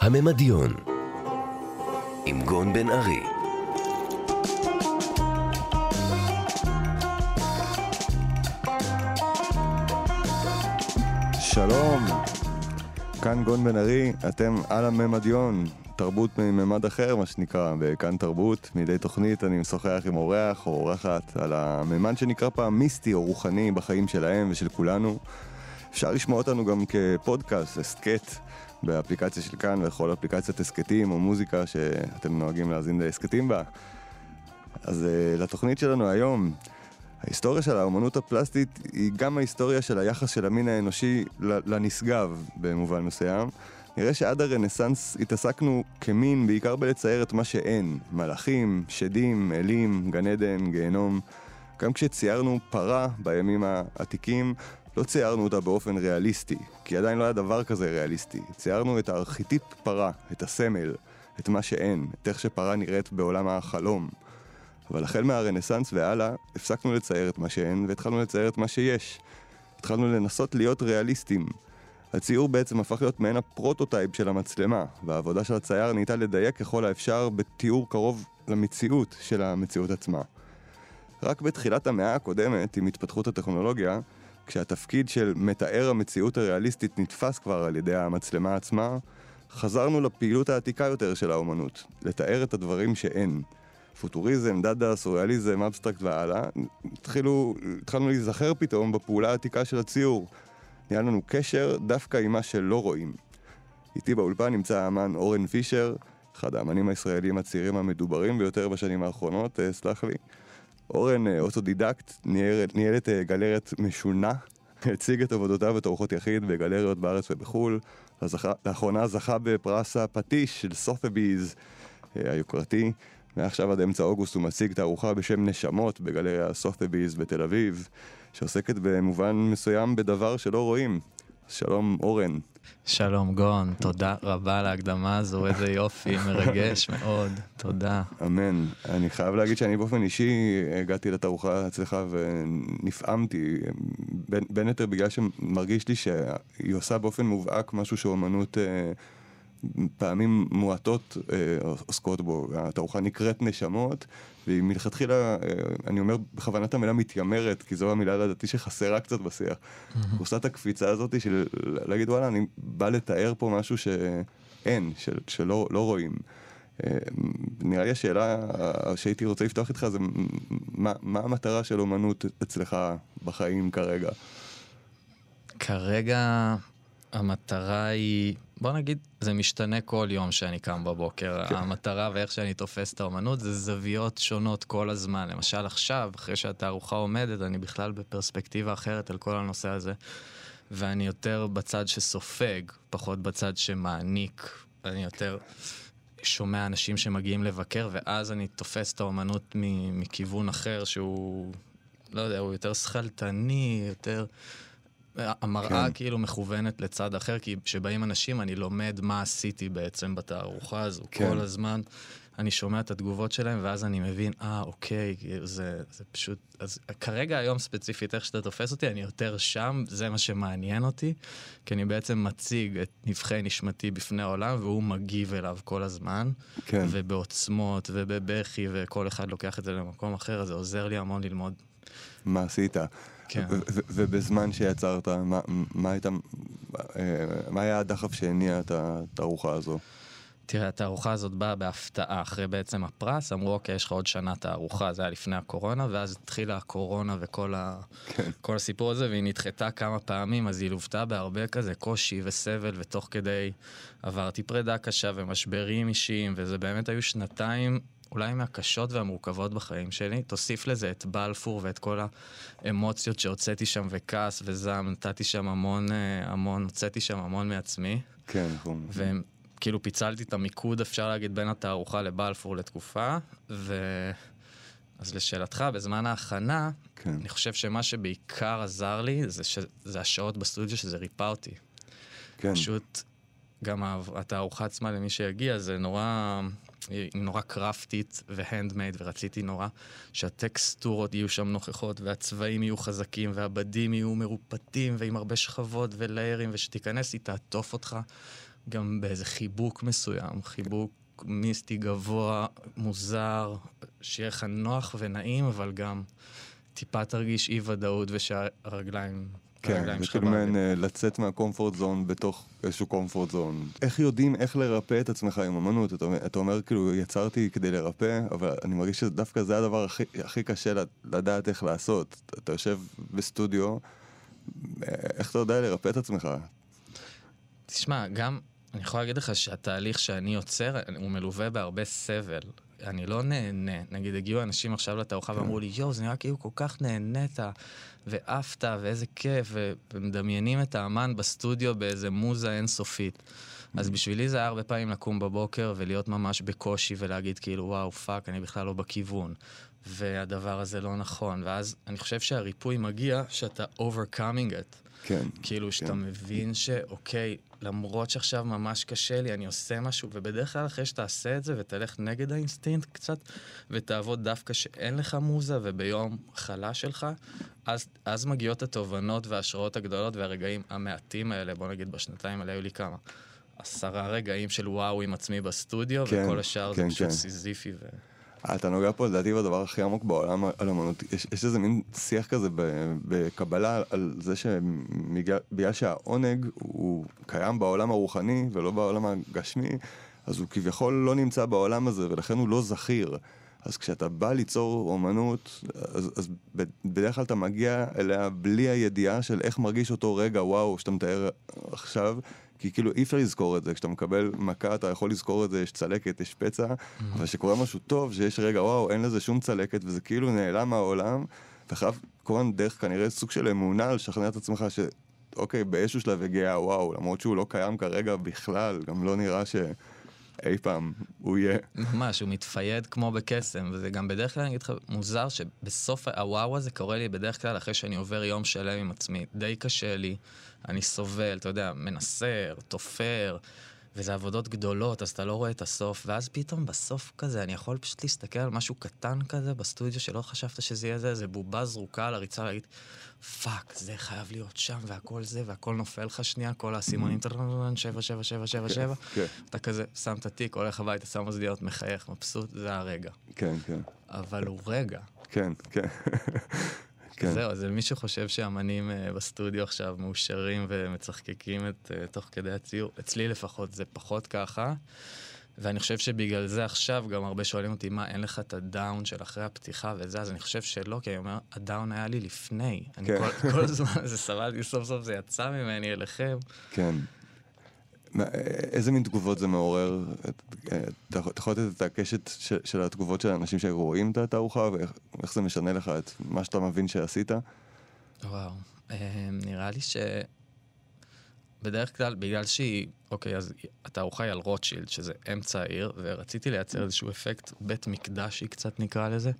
הממדיון. עם גון בן ארי. שלום, כאן גון בן ארי, אתם על הממדיון, תרבות מממד אחר מה שנקרא, בכאן תרבות, מדי תוכנית אני משוחח עם אורח או אורחת על הממד שנקרא פעם מיסטי או רוחני בחיים שלהם ושל כולנו. אפשר לשמוע אותנו גם כפודקאסט, הסכת, באפליקציה של כאן וכל אפליקציית הסכתים או מוזיקה שאתם נוהגים להאזין להסכתים בה. אז uh, לתוכנית שלנו היום, ההיסטוריה של האומנות הפלסטית היא גם ההיסטוריה של היחס של המין האנושי לנשגב במובן מסוים. נראה שעד הרנסאנס התעסקנו כמין בעיקר בלצייר את מה שאין, מלאכים, שדים, אלים, גן עדן, גיהנום. גם כשציירנו פרה בימים העתיקים, לא ציירנו אותה באופן ריאליסטי, כי עדיין לא היה דבר כזה ריאליסטי. ציירנו את הארכיטיפ פרה, את הסמל, את מה שאין, את איך שפרה נראית בעולם החלום. אבל החל מהרנסאנס והלאה, הפסקנו לצייר את מה שאין והתחלנו לצייר את מה שיש. התחלנו לנסות להיות ריאליסטים. הציור בעצם הפך להיות מעין ה prototype של המצלמה, והעבודה של הצייר נהייתה לדייק ככל האפשר בתיאור קרוב למציאות של המציאות עצמה. רק בתחילת המאה הקודמת, עם התפתחות הטכנולוגיה, כשהתפקיד של מתאר המציאות הריאליסטית נתפס כבר על ידי המצלמה עצמה, חזרנו לפעילות העתיקה יותר של האומנות, לתאר את הדברים שאין. פוטוריזם, דאדה, סוריאליזם, אבסטרקט והלאה, התחילו, התחלנו להיזכר פתאום בפעולה העתיקה של הציור. נהיה לנו קשר דווקא עם מה שלא רואים. איתי באולפן נמצא האמן אורן פישר, אחד האמנים הישראלים הצעירים המדוברים ביותר בשנים האחרונות, אה, סלח לי. אורן אה, אוטודידקט, ניהל את אה, גלריית משונה, הציג את עבודותיו בתערוכות יחיד בגלריות בארץ ובחו"ל. לאחרונה זכה בפרס הפטיש של סות'ביז היוקרתי. מעכשיו עד אמצע אוגוסט הוא מציג תערוכה בשם נשמות בגלריה סות'ביז בתל אביב, שעוסקת במובן מסוים בדבר שלא רואים. שלום אורן. שלום גון, תודה רבה על ההקדמה הזו, איזה יופי, מרגש מאוד, תודה. אמן. אני חייב להגיד שאני באופן אישי הגעתי לתערוכה אצלך ונפעמתי, בין, היתר בגלל שמרגיש לי שהיא עושה באופן מובהק משהו שאומנות... אה, פעמים מועטות אה, עוסקות בו. התערוכה נקראת נשמות, והיא מלכתחילה, אה, אני אומר בכוונת המילה מתיימרת, כי זו המילה לדעתי שחסרה קצת בשיח. הוא עושה את הקפיצה הזאת של להגיד וואלה, אני בא לתאר פה משהו שאין, של, שלא לא רואים. אה, נראה לי השאלה שהייתי רוצה לפתוח איתך זה מה, מה המטרה של אומנות אצלך בחיים כרגע? כרגע המטרה היא, בוא נגיד, זה משתנה כל יום שאני קם בבוקר. כן. המטרה ואיך שאני תופס את האומנות זה זוויות שונות כל הזמן. למשל עכשיו, אחרי שהתערוכה עומדת, אני בכלל בפרספקטיבה אחרת על כל הנושא הזה. ואני יותר בצד שסופג, פחות בצד שמעניק. אני יותר שומע אנשים שמגיעים לבקר, ואז אני תופס את האומנות מכיוון אחר שהוא, לא יודע, הוא יותר שכלתני, יותר... המראה כן. כאילו מכוונת לצד אחר, כי כשבאים אנשים אני לומד מה עשיתי בעצם בתערוכה הזו. כן. כל הזמן אני שומע את התגובות שלהם, ואז אני מבין, אה, אוקיי, זה, זה פשוט... אז כרגע היום ספציפית, איך שאתה תופס אותי, אני יותר שם, זה מה שמעניין אותי, כי אני בעצם מציג את נבחי נשמתי בפני העולם, והוא מגיב אליו כל הזמן. כן. ובעוצמות, ובבכי, וכל אחד לוקח את זה למקום אחר, אז זה עוזר לי המון ללמוד. מה עשית? כן. ובזמן שיצרת, מה, מה, היית, אה, מה היה הדחף שהניע את התערוכה הזו? תראה, התערוכה הזאת באה בהפתעה, אחרי בעצם הפרס, אמרו, אוקיי, יש לך עוד שנה תערוכה, זה היה לפני הקורונה, ואז התחילה הקורונה וכל ה... כן. כל הסיפור הזה, והיא נדחתה כמה פעמים, אז היא לוותה בהרבה כזה קושי וסבל, ותוך כדי עברתי פרידה קשה ומשברים אישיים, וזה באמת היו שנתיים אולי מהקשות והמורכבות בחיים שלי. תוסיף לזה את בלפור ואת כל האמוציות שהוצאתי שם וכעס וזעם, נתתי שם המון, אה, המון, הוצאתי שם המון מעצמי. כן, נכון. וכאילו פיצלתי את המיקוד, אפשר להגיד, בין התערוכה לבלפור לתקופה, ו... אז לשאלתך, בזמן ההכנה, כן. אני חושב שמה שבעיקר עזר לי זה, ש... זה השעות בסטודיו שזה ריפא אותי. כן. פשוט, גם התערוכה עצמה למי שיגיע, זה נורא... היא נורא קרפטית והנדמייד, ורציתי נורא שהטקסטורות יהיו שם נוכחות, והצבעים יהיו חזקים, והבדים יהיו מרופטים, ועם הרבה שכבות וליירים, ושתיכנס, היא תעטוף אותך. גם באיזה חיבוק מסוים, חיבוק מיסטי גבוה, מוזר, שיהיה לך נוח ונעים, אבל גם טיפה תרגיש אי ודאות ושהרגליים... כן, זה כאילו מעין. אה, לצאת מהקומפורט זון בתוך איזשהו קומפורט זון. איך יודעים איך לרפא את עצמך עם אמנות? אתה, אתה אומר כאילו יצרתי כדי לרפא, אבל אני מרגיש שדווקא זה הדבר הכי, הכי קשה לד- לדעת איך לעשות. אתה, יושב בסטודיו, אה, איך אתה יודע לרפא את עצמך? תשמע, גם, אני יכול להגיד לך שהתהליך שאני יוצר, הוא מלווה בהרבה סבל. אני לא נהנה. נגיד, הגיעו אנשים עכשיו לתערוכה ואמרו לי, יואו, זה נראה כאילו כל כך נהנית, ועפת, ואיזה כיף, ומדמיינים את האמן בסטודיו באיזה מוזה אינסופית. אז בשבילי זה היה הרבה פעמים לקום בבוקר ולהיות ממש בקושי ולהגיד כאילו, וואו, fuck, אני בכלל לא בכיוון. והדבר הזה לא נכון. ואז אני חושב שהריפוי מגיע שאתה overcoming it. כן. כאילו שאתה כן. מבין שאוקיי, למרות שעכשיו ממש קשה לי, אני עושה משהו, ובדרך כלל אחרי שתעשה את זה ותלך נגד האינסטינקט קצת, ותעבוד דווקא שאין לך מוזה וביום חלש שלך, אז, אז מגיעות התובנות וההשראות הגדולות והרגעים המעטים האלה, בוא נגיד בשנתיים האלה היו לי כמה. עשרה רגעים של וואו עם עצמי בסטודיו, כן, וכל השאר כן, זה פשוט כן. סיזיפי. ו... אתה נוגע פה לדעתי בדבר הכי עמוק בעולם על אמנות. יש, יש איזה מין שיח כזה בקבלה על זה שבגלל שהעונג הוא קיים בעולם הרוחני ולא בעולם הגשמי, אז הוא כביכול לא נמצא בעולם הזה ולכן הוא לא זכיר. אז כשאתה בא ליצור אומנות, אז, אז בדרך כלל אתה מגיע אליה בלי הידיעה של איך מרגיש אותו רגע וואו שאתה מתאר עכשיו, כי כאילו אי אפשר לזכור את זה, כשאתה מקבל מכה אתה יכול לזכור את זה, יש צלקת, יש פצע, אבל כשקורה משהו טוב, שיש רגע וואו אין לזה שום צלקת וזה כאילו נעלם מהעולם, וחייב כמובן דרך כנראה סוג של אמונה לשכנע את עצמך ש... אוקיי, באיזשהו שלב הגיע וואו, למרות שהוא לא קיים כרגע בכלל, גם לא נראה שאי פעם הוא יהיה. ממש, הוא מתפייד כמו בקסם, וזה גם בדרך כלל, אני אגיד לך, מוזר שבסוף הוואו הזה קורה לי בדרך כלל אחרי שאני עובר יום שלם עם עצמי. די קשה לי, אני סובל, אתה יודע, מנסר, תופר, וזה עבודות גדולות, אז אתה לא רואה את הסוף, ואז פתאום בסוף כזה, אני יכול פשוט להסתכל על משהו קטן כזה בסטודיו שלא חשבת שזה יהיה זה, איזה בובה זרוקה על הריצה, ולהגיד, fuck, זה חייב להיות שם, והכל זה, והכל נופל לך שנייה, כל האסימונים, שבע, שבע, שבע, שבע, שבע. כן, אתה כזה שם את התיק, הולך הביתה, שם אוזניות, מחייך, מבסוט, זה הרגע. כן, כן, אבל הוא רגע. כן, כן. כן. זהו, אז מי שחושב שאמנים אה, בסטודיו עכשיו מאושרים ומצחקקים את אה, תוך כדי הציור, אצלי לפחות זה פחות ככה. ואני חושב שבגלל זה עכשיו גם הרבה שואלים אותי, מה, אין לך את ה down של אחרי הפתיחה וזה, אז אני חושב שלא, כי אני אומר, ה down היה לי לפני. אני כן. כל, כל הזמן הזה סבלתי, סוף סוף זה יצא ממני אליכם. כן. איזה מין תגובות זה מעורר? אתה יכול לתת את הקשת של, התגובות של האנשים שרואים את התערוכה ואיך איך זה משנה לך את מה שאתה מבין שעשית? וואו, אה, נראה לי ש... בדרך כלל, בגלל שהיא, אוקיי, אז התערוכה היא על רוטשילד, שזה אמצע העיר, ורציתי לייצר איזשהו אפקט בית מקדשי קצת נקרא לזה,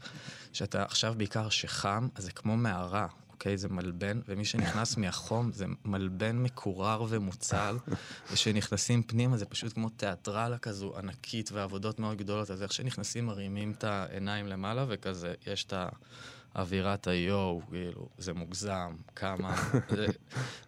שאתה עכשיו בעיקר שחם, אז זה כמו מערה, אוקיי? זה מלבן, ומי שנכנס מהחום זה מלבן מקורר ומוצל, וכשנכנסים פנימה זה פשוט כמו תיאטרלה כזו ענקית ועבודות מאוד גדולות, אז איך שנכנסים מרימים את העיניים למעלה, וכזה, יש את ה... אווירת היואו, כאילו, זה מוגזם, כמה... זה,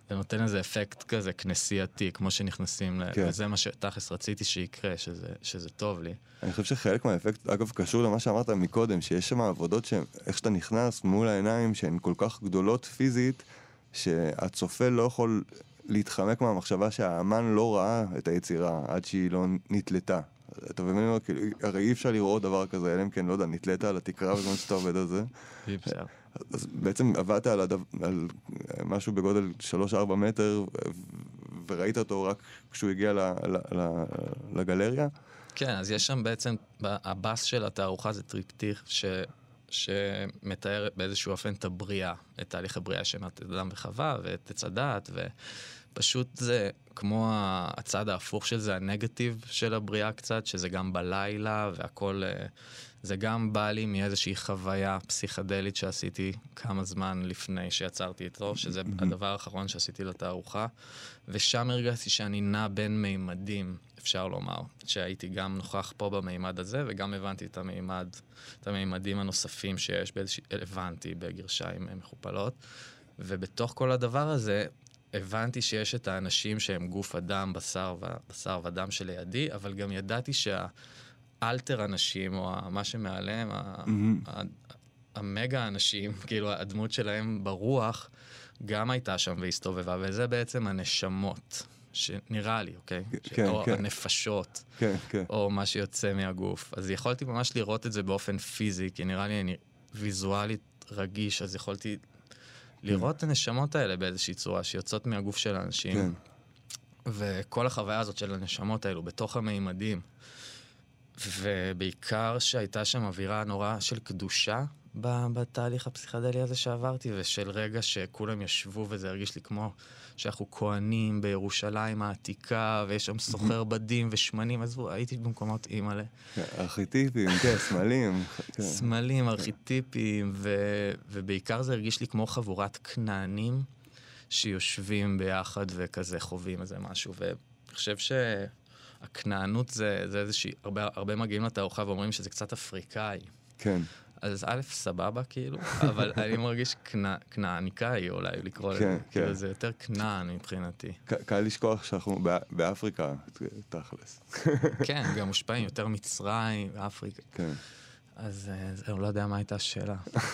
זה נותן איזה אפקט כזה כנסייתי, כמו שנכנסים ל... כן. וזה מה שתכלס רציתי שיקרה, שזה, שזה טוב לי. אני חושב שחלק מהאפקט, אגב, קשור למה שאמרת מקודם, שיש שם עבודות שאיך שאתה נכנס מול העיניים שהן כל כך גדולות פיזית, שהצופה לא יכול להתחמק מהמחשבה שהאמן לא ראה את היצירה עד שהיא לא נתלתה. אתה מבין? מה? כאילו, הרי אי אפשר לראות דבר כזה, אלא אם כן, לא יודע, נתלית על התקרה בזמן שאתה עובד על זה. אי אפשר. אז בעצם עבדת על, הדו, על משהו בגודל 3-4 מטר, וראית אותו רק כשהוא הגיע ל, ל, ל, לגלריה? כן, אז יש שם בעצם, הבאס של התערוכה זה טריפטיך ש... שמתאר באיזשהו אופן את הבריאה, את תהליך הבריאה של אדם וחווה ואת עץ הדעת, ופשוט זה כמו הצד ההפוך של זה, הנגטיב של הבריאה קצת, שזה גם בלילה והכל, אה, זה גם בא לי מאיזושהי חוויה פסיכדלית שעשיתי כמה זמן לפני שיצרתי איתו, שזה הדבר האחרון שעשיתי לתערוכה, ושם הרגשתי שאני נע בין מימדים, אפשר לומר, שהייתי גם נוכח פה במימד הזה, וגם הבנתי את המימד, את המימדים הנוספים שיש באיזושהי, הבנתי בגרשיים מחופלות, ובתוך כל הדבר הזה, הבנתי שיש את האנשים שהם גוף אדם, בשר, ו... בשר ודם שלידי, אבל גם ידעתי שהאלטר אנשים, או מה שמעליהם, Mm-hmm. ה... המגה אנשים, כאילו הדמות שלהם ברוח, גם הייתה שם והסתובבה, וזה בעצם הנשמות, שנראה לי, אוקיי? כן, או כן. הנפשות, כן, כן. או מה שיוצא מהגוף. אז יכולתי ממש לראות את זה באופן פיזי, כי נראה לי אני ויזואלית רגיש, אז יכולתי לראות את הנשמות האלה באיזושהי צורה, שיוצאות מהגוף של האנשים. כן. וכל החוויה הזאת של הנשמות האלו בתוך המימדים, ובעיקר שהייתה שם אווירה נורא של קדושה בתהליך הפסיכדלי הזה שעברתי, ושל רגע שכולם ישבו וזה הרגיש לי כמו שאנחנו כהנים בירושלים העתיקה, ויש שם סוחר בדים ושמנים, עזבו, הייתי במקומות אימא'לה. ארכיטיפים, כן, סמלים. כן. סמלים, ארכיטיפים, ו... ובעיקר זה הרגיש לי כמו חבורת כנענים שיושבים ביחד וכזה חווים איזה משהו. ואני חושב שהכנענות זה, זה איזושהי, הרבה, הרבה מגיעים לתערוכה ואומרים שזה קצת אפריקאי. כן. אז א', סבבה כאילו, אבל אני מרגיש כנע- כנעניקאי אולי לקרוא כן, לזה. כן. כאילו זה יותר כנען מבחינתי. קל לשכוח שאנחנו בא- באפריקה, תכלס. כן, גם מושפעים יותר מצרים, אפריקה. כן. אז זהו, לא יודע מה הייתה השאלה.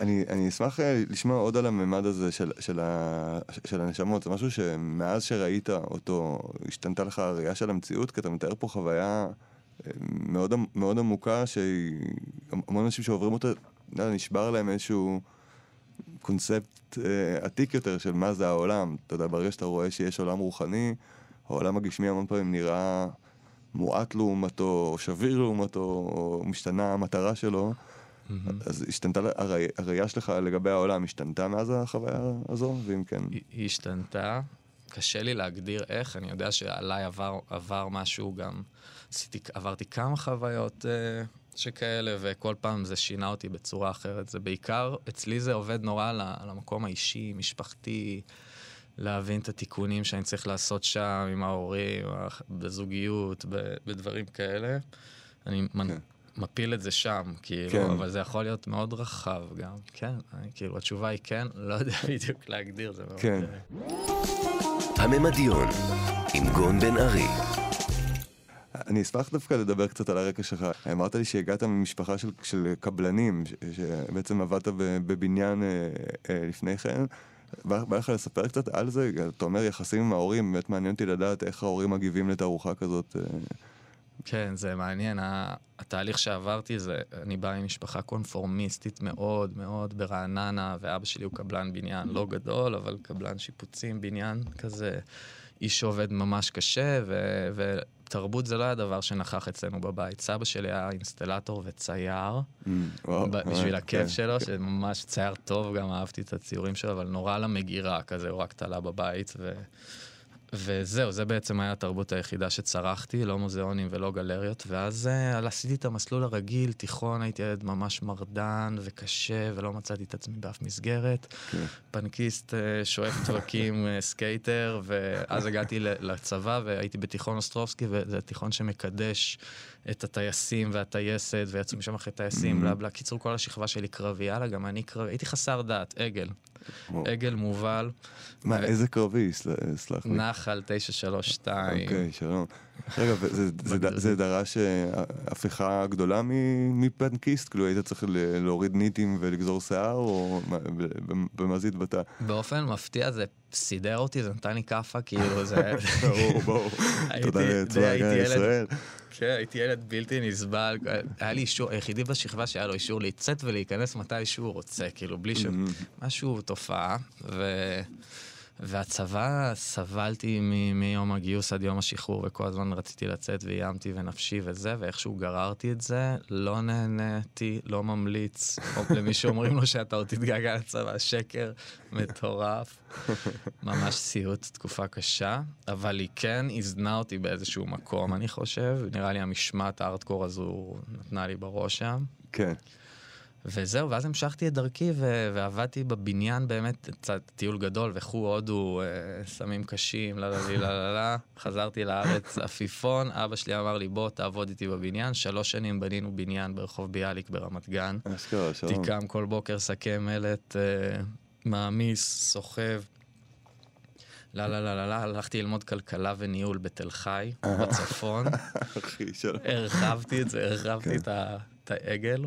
אני, אני אשמח אה, לשמוע עוד על הממד הזה של, של, ה, של הנשמות, זה משהו שמאז שראית אותו השתנתה לך הראייה של המציאות, כי אתה מתאר פה חוויה מאוד, מאוד עמוקה, שהמון אנשים שעוברים אותה, יודע, נשבר להם איזשהו קונספט אה, עתיק יותר של מה זה העולם. אתה יודע, ברגע שאתה רואה שיש עולם רוחני, העולם הגשמי המון פעמים נראה מועט לעומתו, או שביר לעומתו, או משתנה המטרה שלו. אז השתנתה, הראייה שלך לגבי העולם השתנתה מאז החוויה הזו? ואם כן, היא השתנתה, קשה לי להגדיר איך, אני יודע שעליי עבר, עבר משהו גם, עשיתי, עברתי כמה חוויות אה, שכאלה, וכל פעם זה שינה אותי בצורה אחרת. זה בעיקר, אצלי זה עובד נורא המקום האישי, משפחתי, להבין את התיקונים שאני צריך לעשות שם עם ההורים, בזוגיות, ב- בדברים כאלה. אני. כן. מפיל את זה שם, כאילו, כן. אבל זה יכול להיות מאוד רחב גם. כן, אני, כאילו, התשובה היא כן, לא יודע בדיוק להגדיר, זה מאוד... כן. אה, הממדיון, עם גון בן ארי. אני אשמח דווקא לדבר קצת על הרקע שלך. אמרת לי שהגעת ממשפחה של, של קבלנים, ש, שבעצם עבדת בבניין אה, אה, לפני כן. בא לך לספר קצת על זה? אתה אומר יחסים עם ההורים, באמת מעניין אותי לדעת איך ההורים מגיבים לתערוכה כזאת. כן, זה מעניין. התהליך שעברתי זה, אני בא ממשפחה קונפורמיסטית מאוד מאוד ברעננה, ואבא שלי הוא קבלן בניין לא גדול, אבל קבלן שיפוצים, בניין כזה, איש שעובד ממש קשה, ו... ותרבות זה לא היה דבר שנכח אצלנו בבית. סבא שלי היה אינסטלטור וצייר, ב- בשביל הכיף כן, שלו, כן. שממש צייר טוב, גם אהבתי את הציורים שלו, אבל נורא למגירה כזה, הוא רק תלה בבית, ו... וזהו, זה בעצם היה התרבות היחידה שצרחתי, לא מוזיאונים ולא גלריות, ואז uh, עשיתי את המסלול הרגיל, תיכון, הייתי ילד ממש מרדן וקשה, ולא מצאתי את עצמי באף מסגרת. כן. פנקיסט, אה, שואף טווחים, אה, סקייטר, ואז הגעתי לצבא והייתי בתיכון אוסטרובסקי, וזה תיכון שמקדש את הטייסים והטייסת, ויצאו משם אחרי טייסים, בלה בלה. קיצור, כל השכבה שלי קרבי, יאללה, גם אני קרבי, הייתי חסר דעת, עגל. עגל מובל, מה, איזה קרבי? סל- סלח לי. נחל 932. אוקיי, שלום. רגע, זה דרש הפיכה גדולה מפנקיסט? כאילו היית צריך להוריד ניטים ולגזור שיער, או במה זה התבטא? באופן מפתיע זה סידר אותי, זה נתן לי כאפה, כאילו זה... ברור, ברור. תודה לצבא הגנה ילד- לישראל. כן, הייתי ילד בלתי נסבל. היה לי אישור, היחידי בשכבה שהיה לו אישור לצאת ולהיכנס מתי שהוא רוצה, כאילו, בלי ש... משהו, תופעה. ו... והצבא, סבלתי מ- מיום הגיוס עד יום השחרור, וכל הזמן רציתי לצאת ואיימתי ונפשי וזה, ואיכשהו גררתי את זה, לא נהניתי, לא ממליץ. או למי שאומרים לו שאתה עוד תתגעגע לצבא, שקר מטורף. ממש סיוט, תקופה קשה, אבל היא כן איזנה אותי באיזשהו מקום, אני חושב. נראה לי המשמעת הארדקור הזו נתנה לי בראש שם. כן. וזהו, ואז המשכתי את דרכי ו- ועבדתי בבניין באמת, קצת טיול גדול, וכו הודו, אה, סמים קשים, לה לה לה לה לה. חזרתי לארץ עפיפון, אבא שלי אמר לי, בוא תעבוד איתי בבניין. שלוש שנים בנינו בניין ברחוב ביאליק ברמת גן. תיקם כל בוקר שקי מלט, אה, מעמיס, סוחב. לא, לא, לא, לא, לא, הלכתי ללמוד כלכלה וניהול בתל חי, בצפון. אחי, שלום. הרחבתי את זה, הרחבתי כן. את העגל.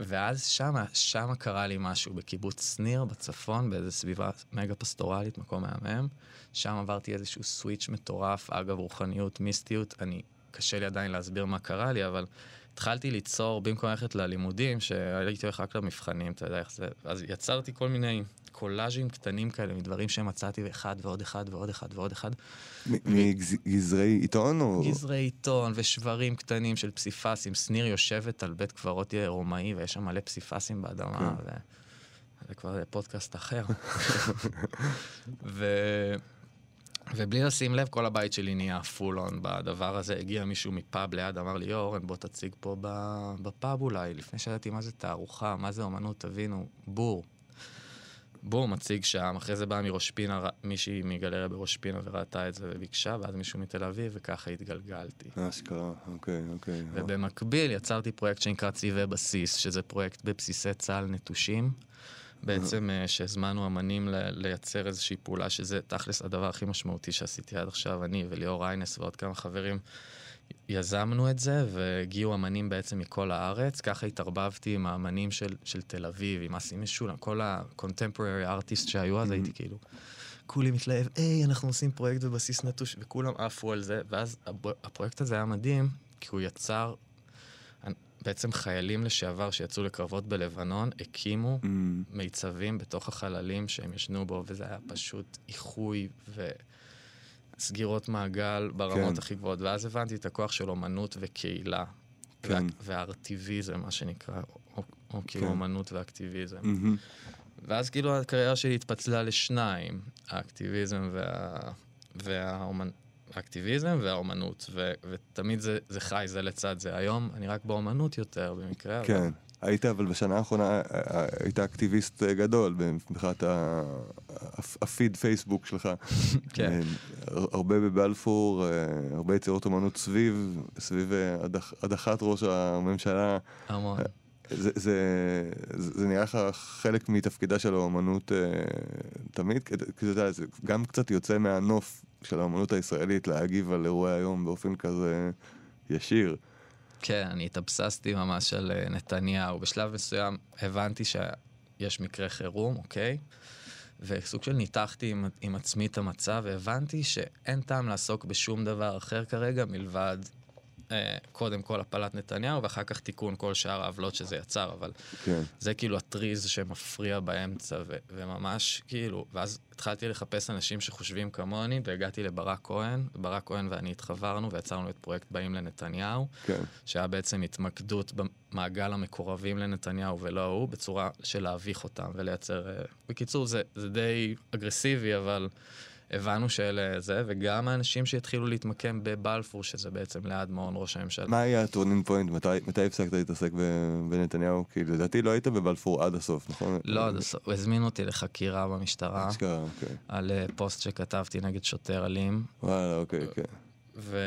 ואז שמה, שמה קרה לי משהו בקיבוץ שניר בצפון, באיזו סביבה מגה פסטורלית, מקום מהמם. שם עברתי איזשהו סוויץ' מטורף, אגב, רוחניות, מיסטיות. אני, קשה לי עדיין להסביר מה קרה לי, אבל התחלתי ליצור, במקום ללכת ללימודים, שהייתי הולך רק למבחנים, אתה יודע איך זה, אז יצרתי כל מיני קולאז'ים קטנים כאלה, מדברים שמצאתי, ואחד ועוד אחד ועוד אחד ועוד אחד. מגזרי עיתון או... גזרי עיתון ושברים קטנים של פסיפסים. שניר יושבת על בית קברות רומאי ויש שם מלא פסיפסים באדמה, כן. ו... זה כבר פודקאסט אחר. ו... ובלי לשים לב, כל הבית שלי נהיה full on בדבר הזה. הגיע מישהו מפאב ליד, אמר לי, אורן, בוא תציג פה בפאב אולי, לפני שידעתי מה זה תערוכה, מה זה אומנות, תבינו, בור. בור מציג שם, אחרי זה באה מראש פינה, מישהי מגלריה בראש פינה וראתה את זה וביקשה, ואז מישהו מתל אביב, וככה התגלגלתי. אשכרה, אוקיי, אוקיי. ובמקביל יצרתי פרויקט שנקרא צבעי בסיס, שזה פרויקט בבסיסי צה"ל נטושים. בעצם אה, שהזמנו אמנים לייצר איזושהי פעולה, שזה תכלס הדבר הכי משמעותי שעשיתי עד עכשיו, אני וליאור ריינס ועוד כמה חברים. יזמנו את זה, והגיעו אמנים בעצם מכל הארץ. ככה התערבבתי עם האמנים של, של תל אביב, עם אסי משולם, כל ה-contemporary artist שהיו אז, הייתי כאילו... כולי מתלהב, היי, אנחנו עושים פרויקט בבסיס נטוש, וכולם עפו על זה, ואז הפ- הפרויקט הזה היה מדהים, כי הוא יצר, בעצם חיילים לשעבר שיצאו לקרבות בלבנון, הקימו Mm, מיצבים בתוך החללים שהם ישנו בו, וזה היה פשוט איחוי וסגירות מעגל ברמות כן. הכי גבוהות. ואז הבנתי את הכוח של אומנות וקהילה. כן. וה- והארטיביזם, מה שנקרא, או, או כאילו כן. אומנות ואקטיביזם. מהמם. ואז כאילו הקריירה שלי התפצלה לשניים, האקטיביזם וה... והאומנ... האקטיביזם והאומנות, ו... ותמיד זה, זה חי זה לצד זה. היום אני רק באומנות יותר במקרה, אבל... היית, אבל בשנה האחרונה אה, אה, היית אקטיביסט אה, גדול מבחינת הפיד פייסבוק שלך. כן. הר- הרבה בבלפור, הרבה יצירות אומנות סביב, סביב הדח- הדחת ראש הממשלה. המון. זה, זה, זה, נראה לך חלק מתפקידה של האומנות תמיד? כי כי אתה יודע, זה גם קצת יוצא מהנוף של האומנות הישראלית להגיב על אירועי היום באופן כזה ישיר. כן, אני התאבססתי ממש על אה, נתניהו. בשלב מסוים הבנתי שיש מקרה חירום, אוקיי? וסוג של ניתחתי עם, עם עצמי את המצב, והבנתי שאין טעם לעסוק בשום דבר אחר כרגע מלבד קודם כל הפלת נתניהו, ואחר כך תיקון כל שאר העוולות שזה יצר, אבל כן. זה כאילו הטריז שמפריע באמצע, ו- וממש כאילו, ואז התחלתי לחפש אנשים שחושבים כמוני, והגעתי לברק כהן, ברק כהן ואני התחברנו ויצרנו את פרויקט באים לנתניהו, כן. שהיה בעצם התמקדות במעגל המקורבים לנתניהו ולא הוא, בצורה של להביך אותם ולייצר... אה, בקיצור, זה, זה די אגרסיבי, אבל הבנו שאלה זה, וגם האנשים שהתחילו להתמקם בבלפור, שזה בעצם ליד מעון ראש הממשלה. מה היה ה turning point? מתי, מתי הפסקת להתעסק בנתניהו? כי לדעתי לא היית בבלפור עד הסוף, נכון? לא, עד הסוף. הזמינו אותי לחקירה במשטרה. אשכרה, אוקיי. על אה, פוסט שכתבתי נגד שוטר אלים, וואלה, אוקיי, כן. ו...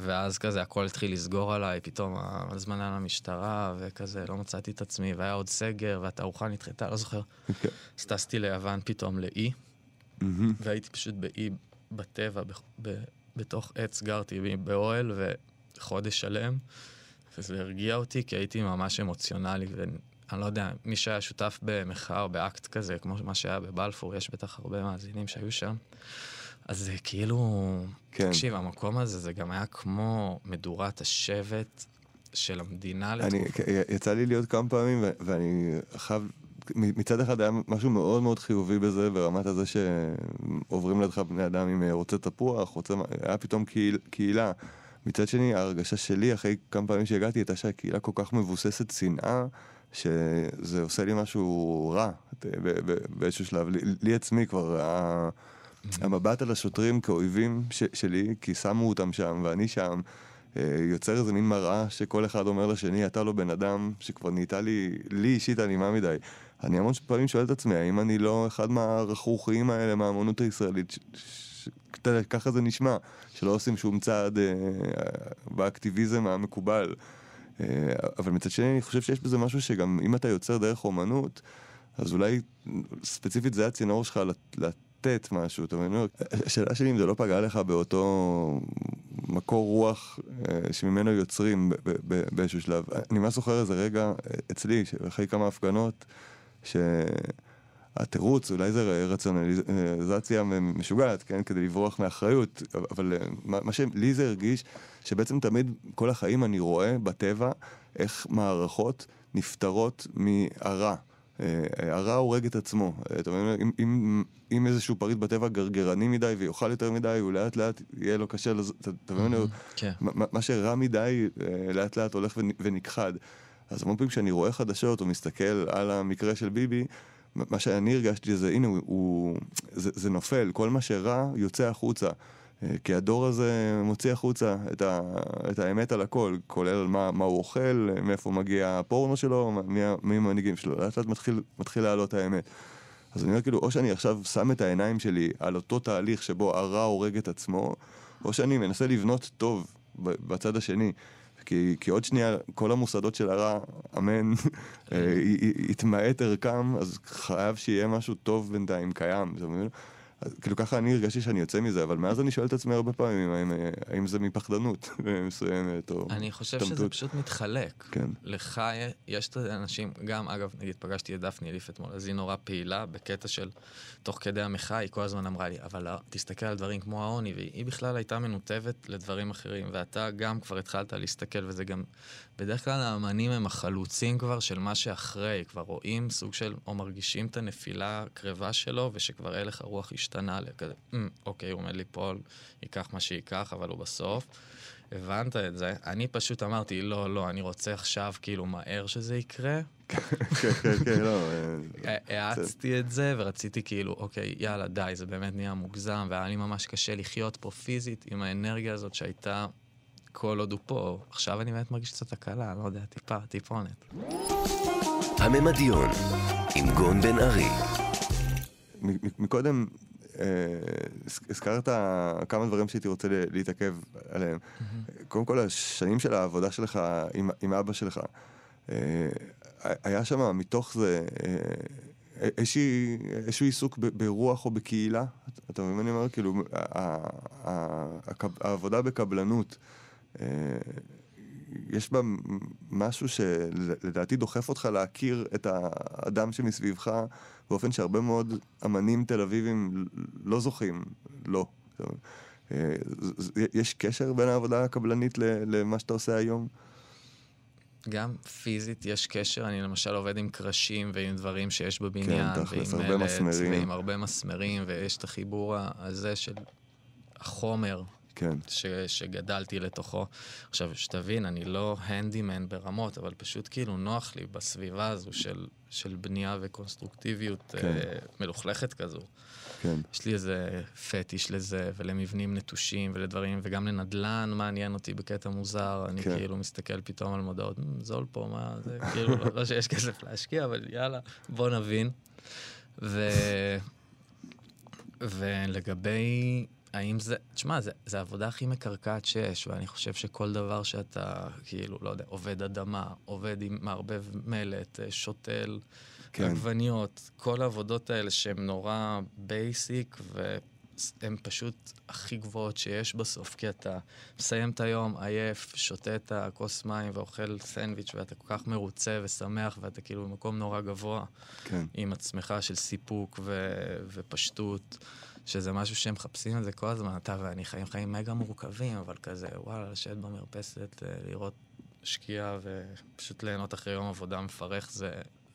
ואז כזה הכל התחיל לסגור עליי, פתאום הזמנה למשטרה, וכזה לא מצאתי את עצמי, והיה עוד סגר, והתערוכה נדחתה, לא זוכר. אז טסתי ליוון פתאום לאי, מהמם. והייתי פשוט באי בטבע, ב... ב... בתוך עץ גרתי באוהל, וחודש שלם, וזה הרגיע אותי, כי הייתי ממש אמוציונלי, ואני לא יודע, מי שהיה שותף במחאה או באקט כזה, כמו מה שהיה בבלפור, יש בטח הרבה מאזינים שהיו שם. אז זה כאילו, כן. תקשיב, המקום הזה, זה גם היה כמו מדורת השבט של המדינה אני, לתקופה. יצא לי להיות כמה פעמים, ואני חייב, מצד אחד היה משהו מאוד מאוד חיובי בזה, ברמת הזה שעוברים לידך בני אדם עם אה, רוצה תפוח, רוצה, היה פתאום קהיל, קהילה. מצד שני, ההרגשה שלי, אחרי כמה פעמים שהגעתי, הייתה שהקהילה כל כך מבוססת שנאה, שזה עושה לי משהו רע באיזשהו שלב. לי, לי עצמי כבר, ה- המבט על השוטרים כאויבים ש, שלי, כי שמו אותם שם ואני שם, אה, יוצר איזה מין מראה שכל אחד אומר לשני, אתה לא בן אדם, שכבר נהייתה לי, לי אישית אלימה מדי. אני המון פעמים שואל את עצמי, האם אני לא אחד מהרכרוכיים האלה מהאמנות הישראלית, ככה זה נשמע, שלא עושים שום צעד אה, באקטיביזם המקובל. אה, אבל מצד שני, אני חושב שיש בזה משהו שגם אם אתה יוצר דרך אומנות, אז אולי ספציפית זה הצינור שלך לת- לתת משהו, אתה מבין? השאלה שלי אם זה לא פגע לך באותו מקור רוח אה, שממנו יוצרים באיזשהו שלב. אני ממש זוכר איזה רגע אה, אצלי, אחרי כמה הפגנות, שהתירוץ, אולי זה רציונליזציה משוגעת, כן? כדי לברוח מאחריות, אבל אה, מה, שלי זה הרגיש, שבעצם תמיד כל החיים אני רואה בטבע איך מערכות נפטרות מהרע. הרע הורג את עצמו. אתה מבין, אם, אם, אם איזשהו פריט בטבע גרגרני מדי ויאכל יותר מדי, הוא לאט לאט יהיה לו קשה, לז... אתה מבין, כן. מה שרע מדי אה, לאט לאט הולך ונכחד. אז המון פעמים כשאני רואה חדשות או מסתכל על המקרה של ביבי, מה שאני הרגשתי זה, הנה, הוא, הוא, זה, זה נופל, כל מה שרע יוצא החוצה. אה, כי הדור הזה מוציא החוצה את, ה, את האמת על הכל, כולל מה, מה הוא אוכל, מאיפה מגיע הפורנו שלו, מי המנהיגים שלו, לאט לאט מתחיל, מתחיל לעלות האמת. אז אני אומר כאילו, או שאני עכשיו שם את העיניים שלי על אותו תהליך שבו הרע הורג את עצמו, או שאני מנסה לבנות טוב בצד השני. כי, כי עוד שנייה כל המוסדות של הרע, אמן, אה, יתמעט ערכם, אז חייב שיהיה משהו טוב בינתיים קיים. זאת כאילו ככה אני הרגשתי שאני יוצא מזה, אבל מאז אני שואל את עצמי הרבה פעמים, האם, האם זה מפחדנות מסוימת, או אני חושב תמתות. שזה פשוט מתחלק. כן. לך יש את האנשים, גם, אגב, נגיד, פגשתי את דפני אליף אתמול, אז היא נורא פעילה בקטע של, תוך כדי המחאה, היא כל הזמן אמרה לי, אבל לא, תסתכל על דברים כמו העוני, והיא בכלל הייתה מנותבת לדברים אחרים, ואתה גם כבר התחלת להסתכל, וזה גם, בדרך כלל האמנים הם החלוצים כבר של מה שאחרי, כבר רואים סוג של, או מרגישים את הנפילה הקרבה שלו, ושכבר הלך הרוח השתנה לכזה, mm, אוקיי, הוא עומד ליפול, ייקח מה שייקח, אבל הוא בסוף. הבנת את זה. אני פשוט אמרתי, לא, לא, אני רוצה עכשיו כאילו מהר שזה יקרה. כן, כן, כן, לא. אה, האצתי את זה ורציתי כאילו, אוקיי, יאללה, די, זה באמת נהיה מוגזם, והיה לי ממש קשה לחיות פה פיזית עם האנרגיה הזאת שהייתה כל עוד הוא פה. עכשיו אני באמת מרגיש קצת הקלה, לא יודע, טיפה, טיפונת. הממדיון, עם גון בן ארי. מקודם אה, הזכרת כמה דברים שהייתי רוצה להתעכב עליהם. קודם כל, השנים של העבודה שלך עם, עם אבא שלך, אה, היה שם מתוך זה אה, איזשהו עיסוק ברוח או בקהילה? אתה מבין מה אני אומר? כאילו, העבודה בקבלנות, יש בה משהו שלדעתי דוחף אותך להכיר את האדם שמסביבך באופן שהרבה מאוד אמנים תל אביבים לא זוכים, לא. יש קשר בין העבודה הקבלנית למה שאתה עושה היום? גם פיזית יש קשר, אני למשל עובד עם קרשים ועם דברים שיש בבניין, כן, תכלס, הרבה מסמרים. ועם הרבה מסמרים, ויש את החיבור הזה של החומר כן. ש, שגדלתי לתוכו. עכשיו, שתבין, אני לא הנדימן ברמות, אבל פשוט כאילו נוח לי בסביבה הזו של, של בנייה וקונסטרוקטיביות כן. אה, מלוכלכת כזו. כן. יש לי איזה פטיש לזה, ולמבנים נטושים ולדברים, וגם לנדלן מעניין אותי בקטע מוזר. אני כן. כאילו מסתכל פתאום על מודעות, זול פה, מה זה, כאילו, לא, לא שיש כסף להשקיע, אבל יאללה, בוא נבין. ו... ולגבי האם זה, תשמע, זה, זה העבודה הכי מקרקעת שיש, ואני חושב שכל דבר שאתה, כאילו, לא יודע, עובד אדמה, עובד עם מערבב מלט, אה, שותל, כן. עגבניות, כל העבודות האלה שהן נורא basic, והן פשוט הכי גבוהות שיש בסוף, כי אתה מסיים את היום עייף, שותה את הכוס מים ואוכל סנדוויץ', ואתה כל כך מרוצה ושמח, ואתה כאילו במקום נורא גבוה, כן. עם עצמך של סיפוק ו- ופשטות. שזה משהו שהם מחפשים את זה כל הזמן, אתה ואני חיים חיים מגה מורכבים, אבל כזה, וואלה, לשבת במרפסת, אה, לראות שקיעה ופשוט ליהנות אחרי יום עבודה מפרך, זה,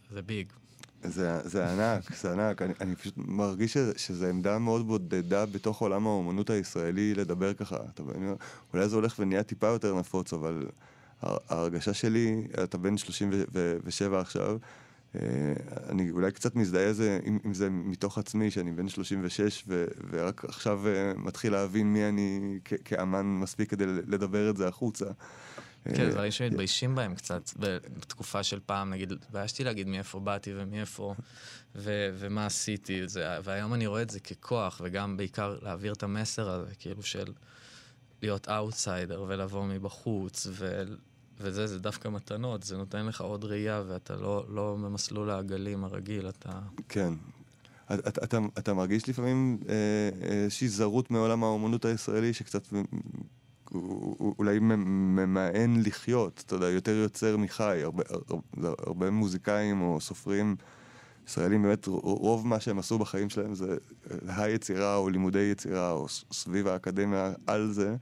זה ביג. זה, זה ענק, זה ענק. אני, אני פשוט מרגיש שזו עמדה מאוד בודדה בתוך עולם האומנות הישראלי לדבר ככה. אתה, אולי זה הולך ונהיה טיפה יותר נפוץ, אבל ההרגשה שלי, אתה בן 37 עכשיו, אה, אני אולי קצת מזדהה זה, עם, עם זה מתוך עצמי, שאני בן 36 ו, ורק עכשיו uh, מתחיל להבין מי אני כאמן מספיק כדי לדבר את זה החוצה. כן, אה, דברים שמתביישים בהם קצת, בתקופה של פעם, נגיד, התביישתי להגיד מאיפה באתי ומאיפה, ו- ומה עשיתי, זה, והיום אני רואה את זה ככוח, וגם בעיקר להעביר את המסר הזה, כאילו של להיות אאוטסיידר ולבוא מבחוץ, ו- וזה, זה דווקא מתנות, זה נותן לך עוד ראייה, ואתה לא, לא במסלול העגלים הרגיל, אתה... כן. אתה, אתה, אתה מרגיש לפעמים אה, איזושהי זרות מעולם האומנות הישראלי שקצת אולי ממאן לחיות, אתה יודע, יותר יוצר מחי. הרבה, הרבה, הרבה מוזיקאים או סופרים ישראלים, באמת רוב מה שהם עשו בחיים שלהם זה היצירה או לימודי יצירה או סביב האקדמיה על זה.